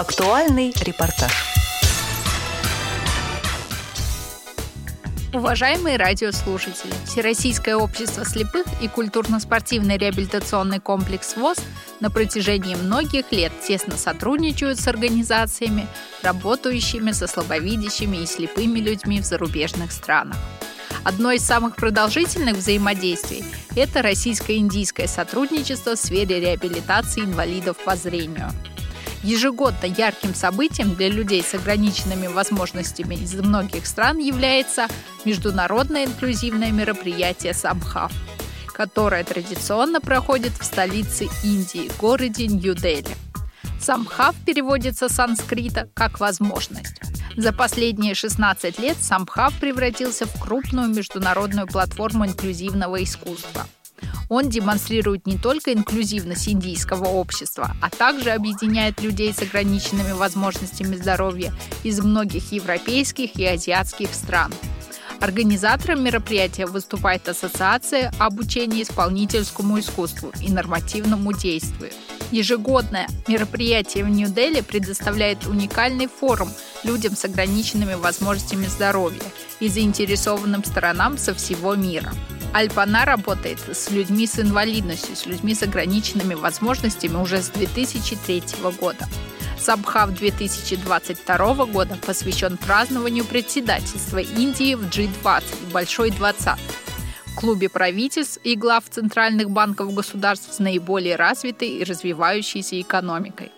Актуальный репортаж. Уважаемые радиослушатели, Всероссийское общество слепых и культурно-спортивный реабилитационный комплекс ВОЗ на протяжении многих лет тесно сотрудничают с организациями, работающими со слабовидящими и слепыми людьми в зарубежных странах. Одно из самых продолжительных взаимодействий – это российско-индийское сотрудничество в сфере реабилитации инвалидов по зрению – Ежегодно ярким событием для людей с ограниченными возможностями из многих стран является международное инклюзивное мероприятие «Самхав», которое традиционно проходит в столице Индии, городе Нью-Дели. Самхав переводится с санскрита как «возможность». За последние 16 лет Самхав превратился в крупную международную платформу инклюзивного искусства – он демонстрирует не только инклюзивность индийского общества, а также объединяет людей с ограниченными возможностями здоровья из многих европейских и азиатских стран. Организатором мероприятия выступает Ассоциация обучения исполнительскому искусству и нормативному действию. Ежегодное мероприятие в Нью-Дели предоставляет уникальный форум людям с ограниченными возможностями здоровья и заинтересованным сторонам со всего мира. Альпана работает с людьми с инвалидностью, с людьми с ограниченными возможностями уже с 2003 года. Сабхав 2022 года посвящен празднованию председательства Индии в G20, Большой двадцатке клубе правительств и глав центральных банков государств с наиболее развитой и развивающейся экономикой.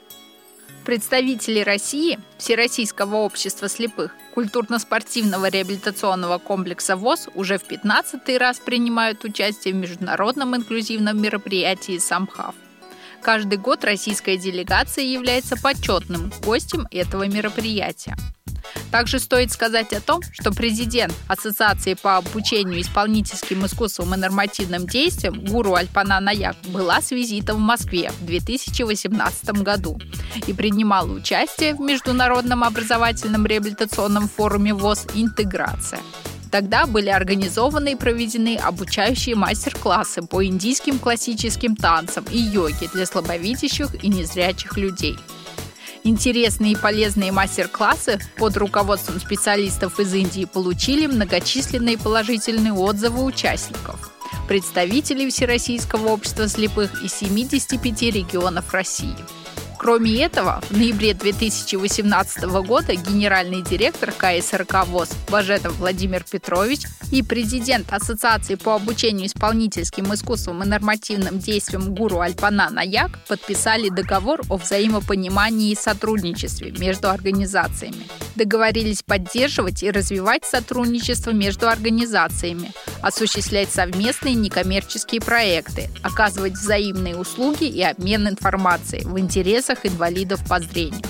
Представители России, Всероссийского общества слепых, культурно-спортивного реабилитационного комплекса ВОЗ уже в 15 раз принимают участие в международном инклюзивном мероприятии «Самхав». Каждый год российская делегация является почетным гостем этого мероприятия – также стоит сказать о том, что президент Ассоциации по обучению исполнительским искусствам и нормативным действиям Гуру Альпана Наяк была с визитом в Москве в 2018 году и принимала участие в Международном образовательном реабилитационном форуме ВОЗ «Интеграция». Тогда были организованы и проведены обучающие мастер-классы по индийским классическим танцам и йоге для слабовидящих и незрячих людей – Интересные и полезные мастер-классы под руководством специалистов из Индии получили многочисленные положительные отзывы участников представителей Всероссийского общества слепых из 75 регионов России. Кроме этого, в ноябре 2018 года генеральный директор КСРК ВОЗ Бажетов Владимир Петрович и президент Ассоциации по обучению исполнительским искусствам и нормативным действиям Гуру Альпана Наяк подписали договор о взаимопонимании и сотрудничестве между организациями. Договорились поддерживать и развивать сотрудничество между организациями, осуществлять совместные некоммерческие проекты, оказывать взаимные услуги и обмен информацией в интересах инвалидов по зрению.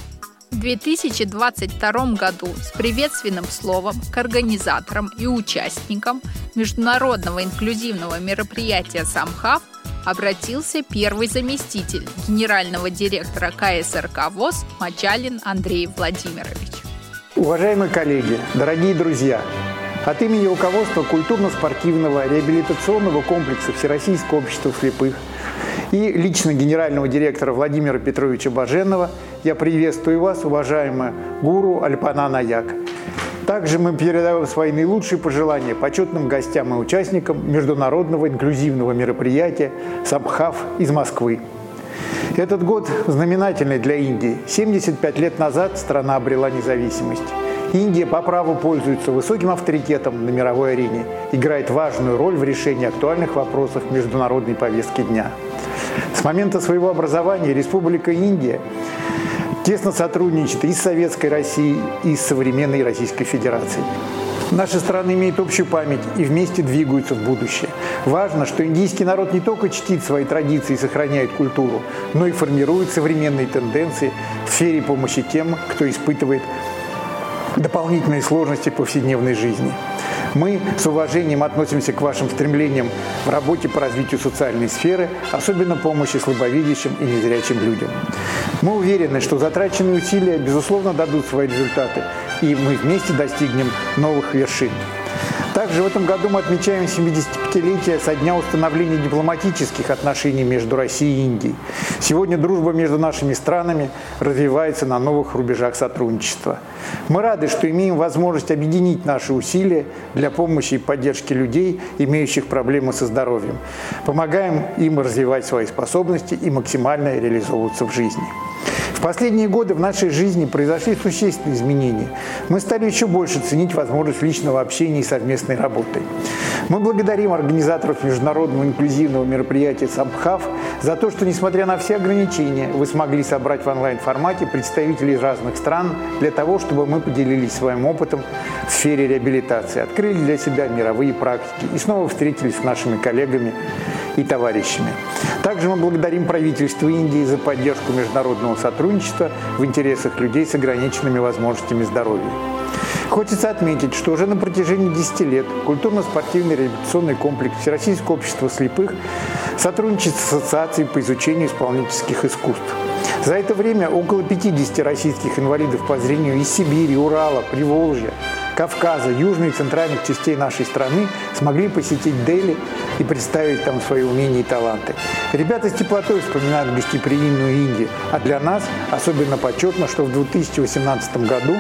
В 2022 году с приветственным словом к организаторам и участникам международного инклюзивного мероприятия «Самхав» обратился первый заместитель генерального директора КСРК ВОЗ Мачалин Андрей Владимирович. Уважаемые коллеги, дорогие друзья, от имени руководства культурно-спортивного реабилитационного комплекса Всероссийского общества слепых и лично генерального директора Владимира Петровича Баженова я приветствую вас, уважаемая гуру Альпана Наяк. Также мы передаем свои наилучшие пожелания почетным гостям и участникам международного инклюзивного мероприятия «Самхав» из Москвы. Этот год знаменательный для Индии. 75 лет назад страна обрела независимость. Индия по праву пользуется высоким авторитетом на мировой арене, играет важную роль в решении актуальных вопросов международной повестки дня. С момента своего образования Республика Индия тесно сотрудничает и с Советской Россией, и с современной Российской Федерацией. Наши страны имеют общую память и вместе двигаются в будущее. Важно, что индийский народ не только чтит свои традиции и сохраняет культуру, но и формирует современные тенденции в сфере помощи тем, кто испытывает дополнительные сложности повседневной жизни. Мы с уважением относимся к вашим стремлениям в работе по развитию социальной сферы, особенно помощи слабовидящим и незрячим людям. Мы уверены, что затраченные усилия, безусловно, дадут свои результаты, и мы вместе достигнем новых вершин. Также в этом году мы отмечаем 75-летие со дня установления дипломатических отношений между Россией и Индией. Сегодня дружба между нашими странами развивается на новых рубежах сотрудничества. Мы рады, что имеем возможность объединить наши усилия для помощи и поддержки людей, имеющих проблемы со здоровьем. Помогаем им развивать свои способности и максимально реализовываться в жизни последние годы в нашей жизни произошли существенные изменения. Мы стали еще больше ценить возможность личного общения и совместной работы. Мы благодарим организаторов международного инклюзивного мероприятия «Самбхав» за то, что, несмотря на все ограничения, вы смогли собрать в онлайн-формате представителей разных стран для того, чтобы мы поделились своим опытом в сфере реабилитации, открыли для себя мировые практики и снова встретились с нашими коллегами и товарищами. Также мы благодарим правительство Индии за поддержку международного сотрудничества в интересах людей с ограниченными возможностями здоровья. Хочется отметить, что уже на протяжении 10 лет культурно-спортивный реабилитационный комплекс Всероссийского общества слепых сотрудничает с Ассоциацией по изучению исполнительских искусств. За это время около 50 российских инвалидов по зрению из Сибири, Урала, Приволжья, Кавказа, южной и центральных частей нашей страны смогли посетить Дели и представить там свои умения и таланты. Ребята с теплотой вспоминают гостеприимную Индию, а для нас особенно почетно, что в 2018 году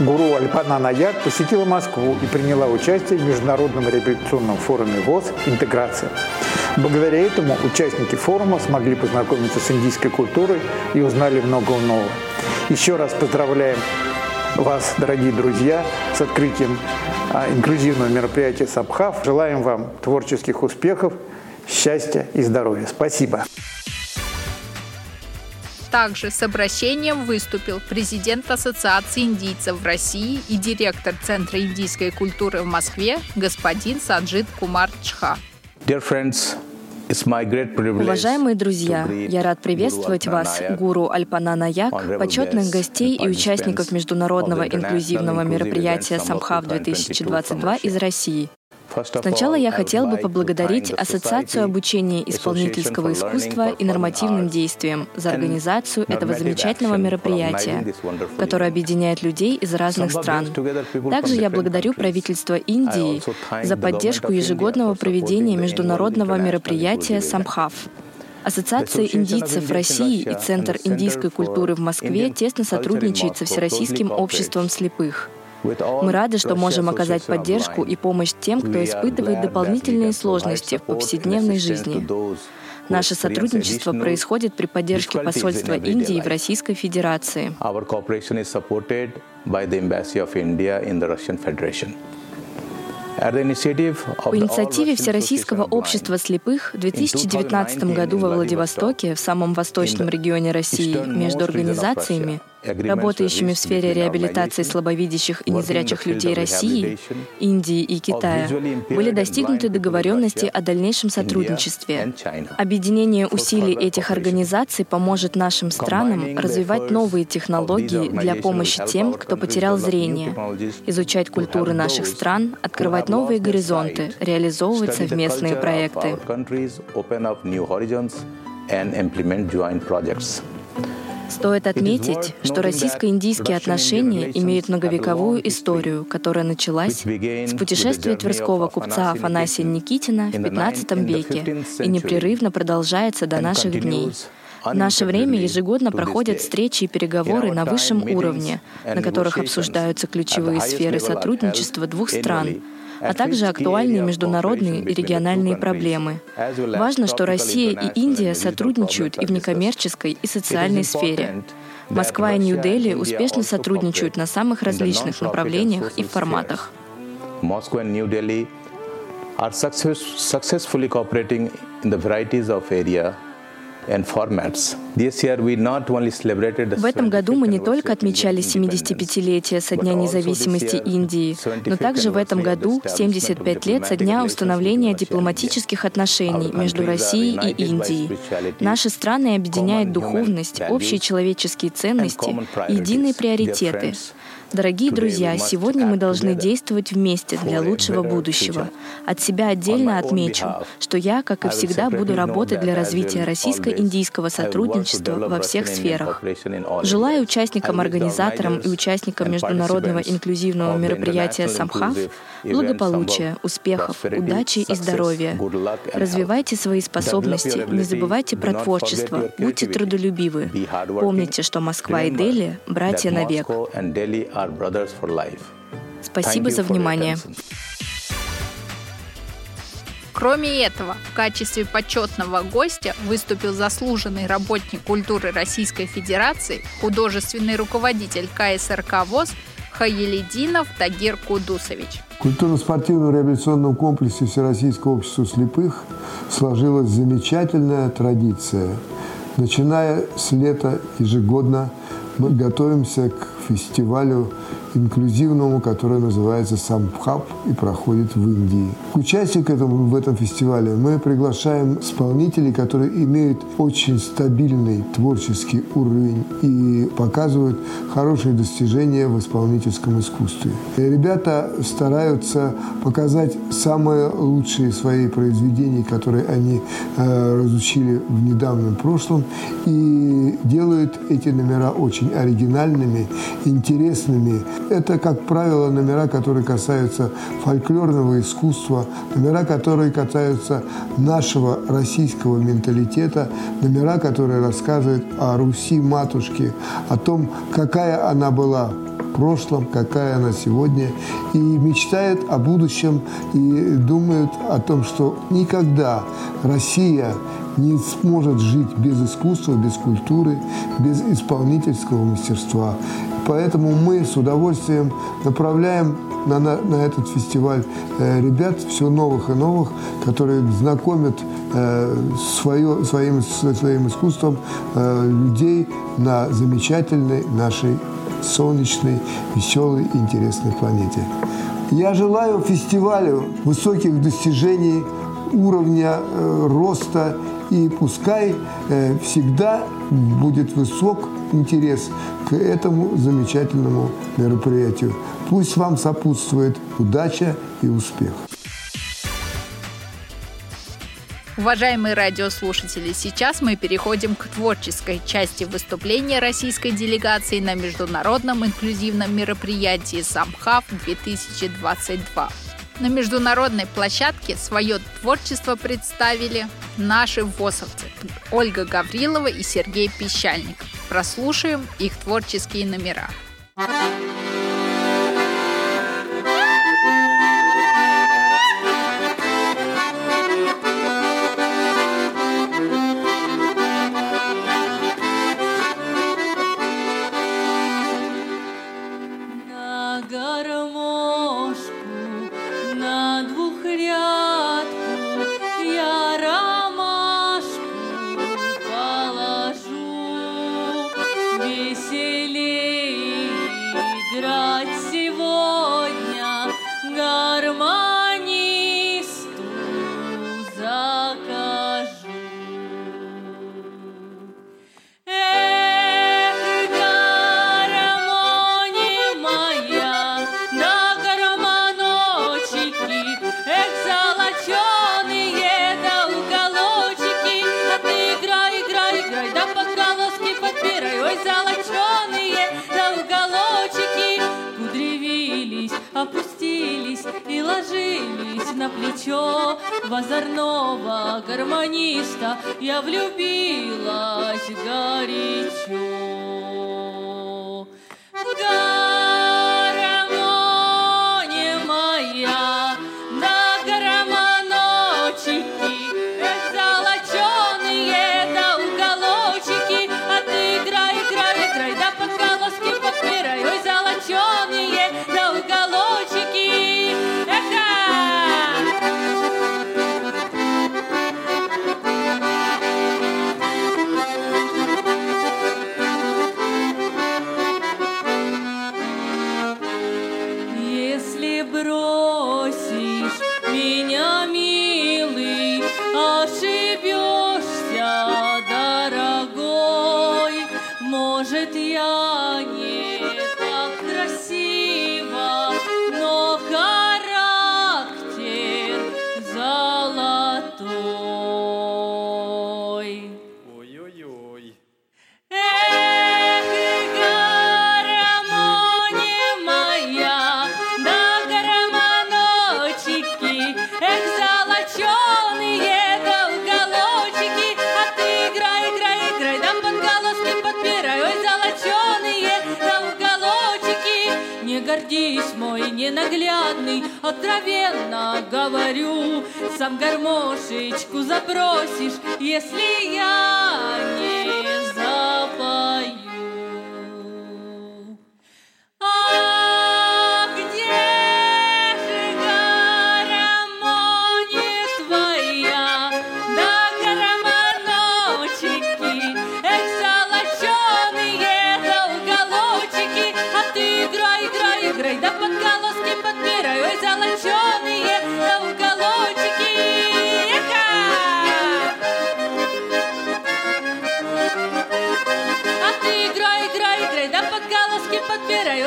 гуру Альпана Наяк посетила Москву и приняла участие в Международном реабилитационном форуме ВОЗ «Интеграция». Благодаря этому участники форума смогли познакомиться с индийской культурой и узнали много нового. Еще раз поздравляем вас, дорогие друзья, с открытием а, инклюзивного мероприятия Сабхав. Желаем вам творческих успехов, счастья и здоровья. Спасибо. Также с обращением выступил президент Ассоциации индийцев в России и директор Центра индийской культуры в Москве господин Саджид Кумар Чха. Dear friends, Уважаемые друзья, я рад приветствовать вас, гуру Альпана Наяк, почетных гостей и участников международного инклюзивного мероприятия Самхав 2022 из России. Сначала я хотел бы поблагодарить Ассоциацию обучения исполнительского искусства и нормативным действиям за организацию этого замечательного мероприятия, которое объединяет людей из разных стран. Также я благодарю правительство Индии за поддержку ежегодного проведения международного мероприятия «Самхав». Ассоциация индийцев России и Центр индийской культуры в Москве тесно сотрудничают со Всероссийским обществом слепых. Мы рады, что можем оказать поддержку и помощь тем, кто испытывает дополнительные сложности в повседневной жизни. Наше сотрудничество происходит при поддержке посольства Индии в Российской Федерации. По инициативе Всероссийского общества слепых в 2019 году во Владивостоке, в самом восточном регионе России, между организациями, работающими в сфере реабилитации слабовидящих и незрячих людей России, Индии и Китая, были достигнуты договоренности о дальнейшем сотрудничестве. Объединение усилий этих организаций поможет нашим странам развивать новые технологии для помощи тем, кто потерял зрение, изучать культуры наших стран, открывать новые горизонты, реализовывать совместные проекты. Стоит отметить, что российско-индийские отношения имеют многовековую историю, которая началась с путешествия тверского купца Афанасия Никитина в XV веке и непрерывно продолжается до наших дней. В наше время ежегодно проходят встречи и переговоры на высшем уровне, на которых обсуждаются ключевые сферы сотрудничества двух стран — а также актуальные международные и региональные проблемы. Важно, что Россия и Индия сотрудничают и в некоммерческой, и социальной сфере. Москва и Нью-Дели успешно сотрудничают на самых различных направлениях и форматах. Moscow and New Delhi are success, successfully cooperating in the varieties of area в этом году мы не только отмечали 75-летие со дня независимости Индии, но также в этом году 75 лет со дня установления дипломатических отношений между Россией и Индией. Наши страны объединяют духовность, общие человеческие ценности и единые приоритеты — Дорогие друзья, сегодня мы должны действовать вместе для лучшего будущего. От себя отдельно отмечу, что я, как и всегда, буду работать для развития российской российско-индийского сотрудничества во всех сферах. Желаю участникам, организаторам и участникам международного инклюзивного мероприятия «Самхав» благополучия, успехов, удачи и здоровья. Развивайте свои способности, не забывайте про творчество, будьте трудолюбивы. Помните, что Москва и Дели — братья навек. Спасибо за внимание. Кроме этого, в качестве почетного гостя выступил заслуженный работник культуры Российской Федерации, художественный руководитель КСРК ВОЗ Хаелидинов Тагир Кудусович. Культурно-спортивном реабилитационном комплексе Всероссийского общества слепых сложилась замечательная традиция. Начиная с лета ежегодно мы готовимся к фестивалю инклюзивному, который называется Самбхаб и проходит в Индии. К участию к этому, в этом фестивале мы приглашаем исполнителей, которые имеют очень стабильный творческий уровень и показывают хорошие достижения в исполнительском искусстве. И ребята стараются показать самые лучшие свои произведения, которые они э, разучили в недавнем прошлом, и делают эти номера очень оригинальными, интересными, это, как правило, номера, которые касаются фольклорного искусства, номера, которые касаются нашего российского менталитета, номера, которые рассказывают о Руси матушке, о том, какая она была в прошлом, какая она сегодня, и мечтает о будущем, и думает о том, что никогда Россия не сможет жить без искусства, без культуры, без исполнительского мастерства. Поэтому мы с удовольствием направляем на, на, на этот фестиваль э, ребят все новых и новых, которые знакомят э, свое, своим, своим искусством э, людей на замечательной нашей солнечной, веселой, интересной планете. Я желаю фестивалю высоких достижений, уровня э, роста и пускай э, всегда будет высок интерес к этому замечательному мероприятию. Пусть вам сопутствует удача и успех. Уважаемые радиослушатели, сейчас мы переходим к творческой части выступления российской делегации на международном инклюзивном мероприятии «Самхав-2022». На международной площадке свое творчество представили наши ВОСовцы Ольга Гаврилова и Сергей Пищальник. Прослушаем их творческие номера. на сам гармошечку забросишь, если я не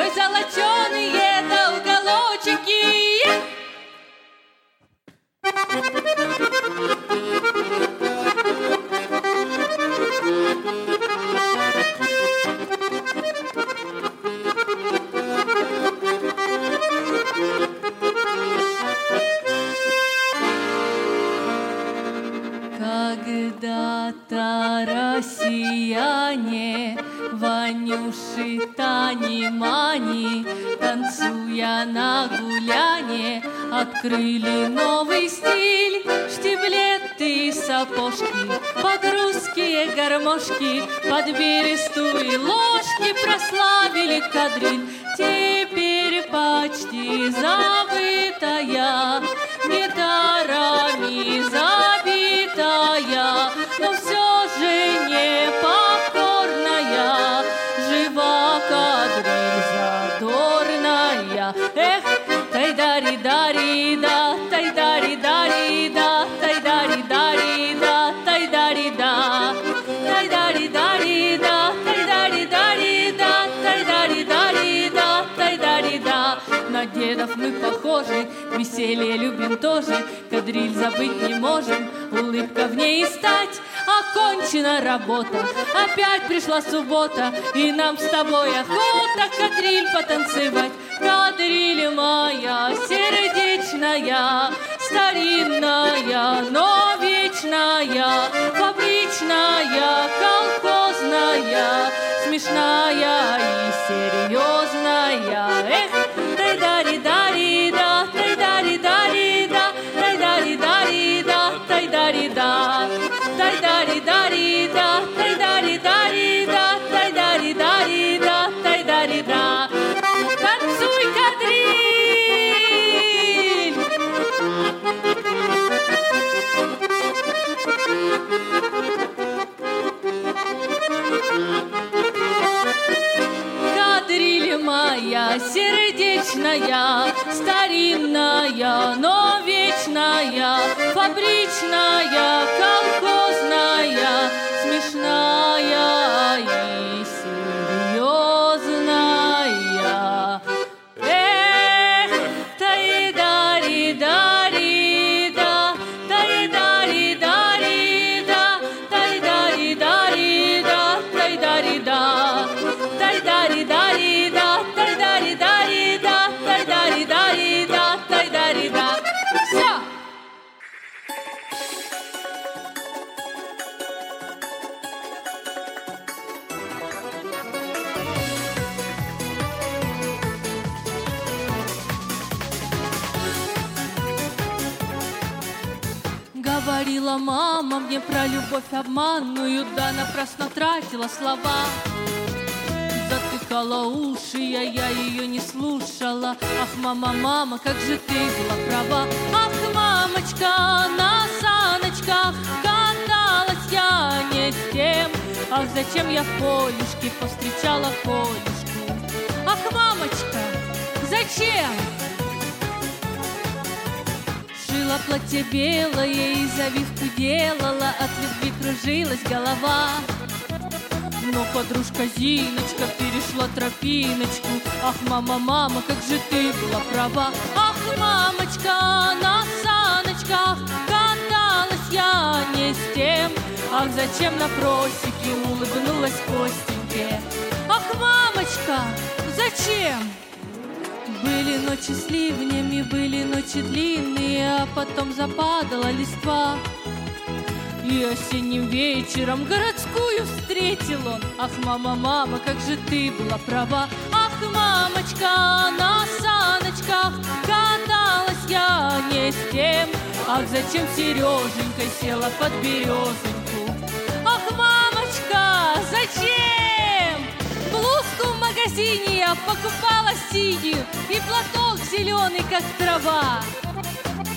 Ой, золоченые дома. Открыли новый стиль, штиблеты и сапожки, Под русские гармошки, под бересту и ложки Прославили кадриль, теперь почти забытая, мы похожи, веселье любим тоже, кадриль забыть не можем, улыбка в ней и стать. Окончена работа, опять пришла суббота, и нам с тобой охота кадриль потанцевать. Кадриль моя сердечная, старинная, но вечная, фабричная, колхозная, смешная и серьезная. Эх, мне про любовь обманную, да напрасно тратила слова. Затыкала уши, я, я ее не слушала. Ах, мама, мама, как же ты была права. Ах, мамочка, на саночках каталась я не с тем. Ах, зачем я в полюшке повстречала Колюшку? Ах, мамочка, зачем? Шила платье белое и завивку делала, от любви кружилась голова. Но подружка Зиночка перешла тропиночку. Ах, мама, мама, как же ты была права. Ах, мамочка, на саночках каталась я не с тем. Ах, зачем на просеке улыбнулась Костеньке? Ах, мамочка, зачем? Были ночи с ливнями, были ночи длинные, а потом западала листва. И осенним вечером городскую встретил он Ах, мама, мама, как же ты была права Ах, мамочка, на саночках Каталась я не с тем Ах, зачем Сереженька села под березоньку Ах, мамочка, зачем? Блузку в магазине покупала синюю И платок зеленый, как трава.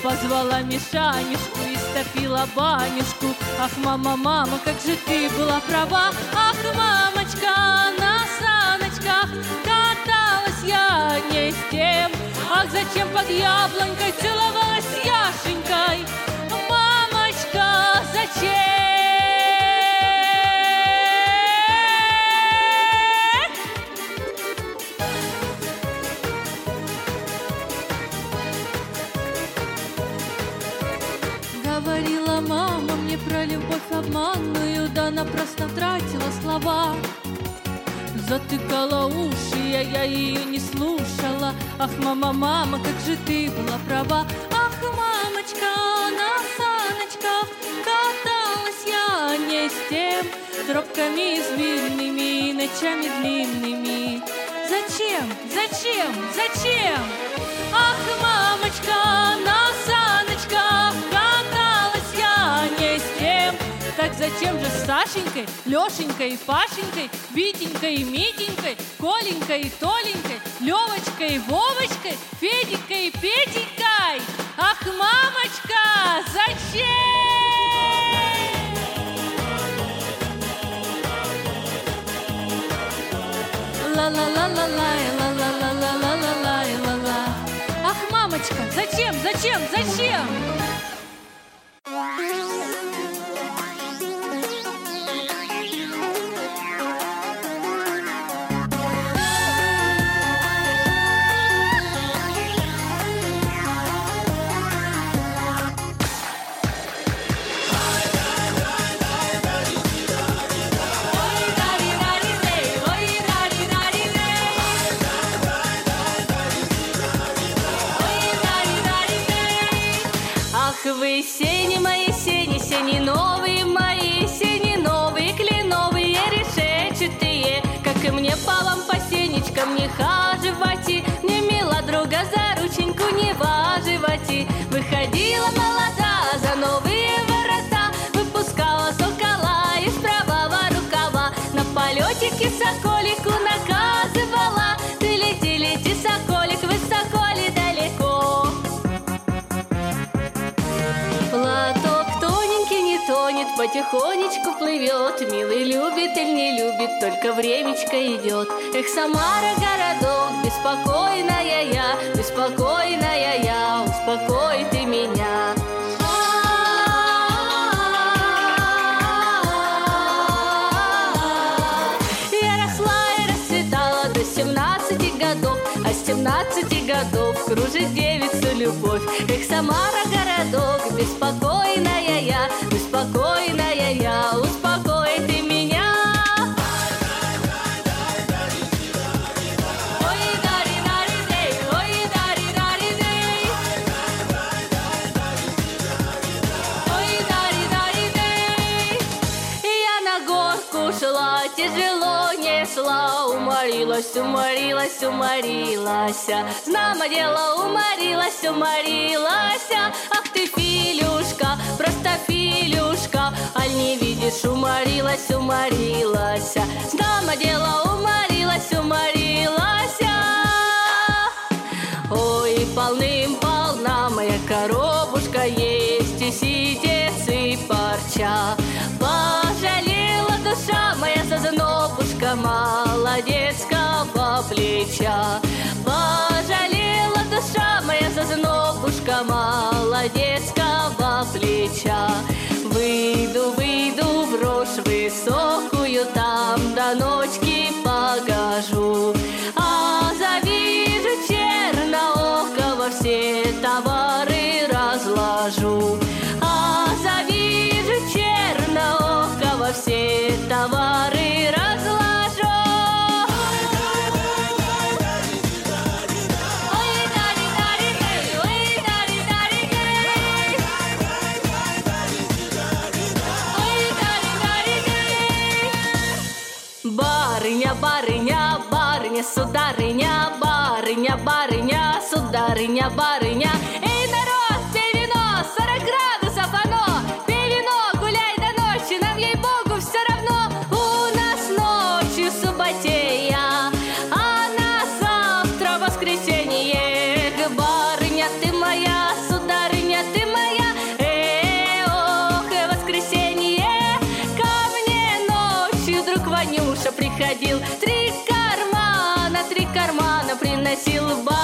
Позвала Мишанюшку и стопила банюшку. Ах, мама, мама, как же ты была права. Ах, мамочка, на саночках Каталась я не с тем. Ах, зачем под яблонькой целовалась Яшенькой? Мамочка, зачем? Обманную, да напрасно тратила слова. Затыкала уши, а я ее не слушала. Ах, мама, мама, как же ты была права. Ах, мамочка, на саночках каталась я не с тем, Тропками змеиными и ночами длинными. Зачем, зачем, зачем? Ах, мамочка, на саночках так зачем же с Сашенькой, Лешенькой и Пашенькой, Витенькой и Митенькой, Коленькой и Толенькой, Левочкой и Вовочкой, Феденькой и Петенькой? Ах, мамочка, зачем? Ла-ла-ла-ла-лай, ла-ла-ла-ла-ла-ла-лай, ла-ла. Ах, мамочка, зачем, зачем, зачем? Chỉ потихонечку плывет Милый любит или не любит, только времечко идет Эх, Самара, городок, беспокойная я, беспокойная я, успокой ты меня. Я росла и расцветала до семнадцати годов, а с семнадцати годов кружит девица любовь. Эх, Самара, городок, беспокойная я, уморилась, уморилась. Знамо дело, уморилась, уморилась. Ах ты, Филюшка, просто Филюшка, аль не видишь, уморилась, уморилась. Знамо дело, уморилась, уморилась. Ой, полным-полна моя коробушка есть, и сидец, и парча. Пожалела душа моя зазнобушка молодецкого молодецкого плеча. барыня, барыня, сударыня, барыня, барыня, сударыня, барыня. И на little ball.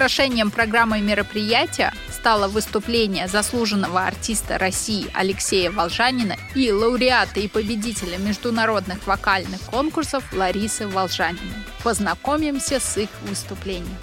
Украшением программы мероприятия стало выступление заслуженного артиста России Алексея Волжанина и лауреата и победителя международных вокальных конкурсов Ларисы Волжаниной. Познакомимся с их выступлением.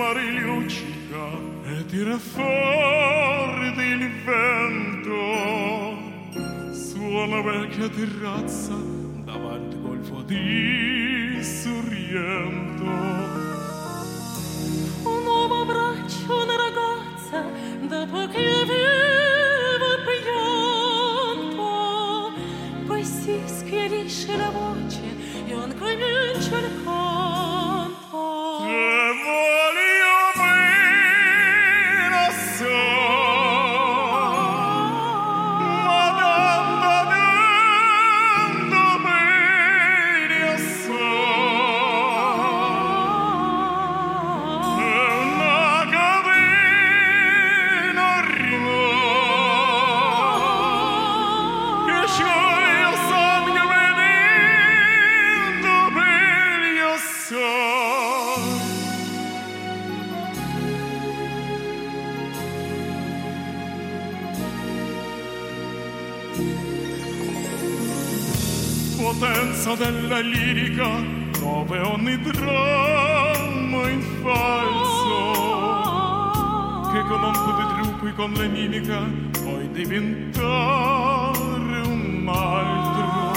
Mare e tira fuori del vento. Sulla vecchia terrazza davanti al golfo di Sorrento potenza della lirica dove ogni dramma in falso. Che con un po' di trucco e con la mimica puoi diventare un altro.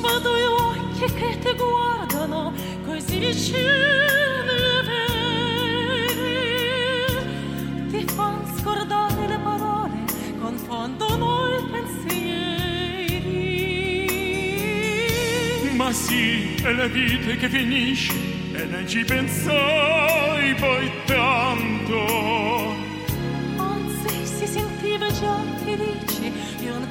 Vado gli occhi che ti guardano così vicini sì, è la vita che finisce e non ci pensai poi tanto. Anzi, si sentiva già felice e un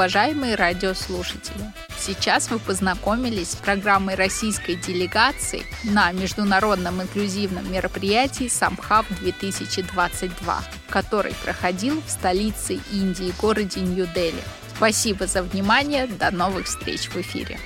Уважаемые радиослушатели, сейчас вы познакомились с программой российской делегации на международном инклюзивном мероприятии Самхаб-2022, который проходил в столице Индии, городе Нью-Дели. Спасибо за внимание, до новых встреч в эфире.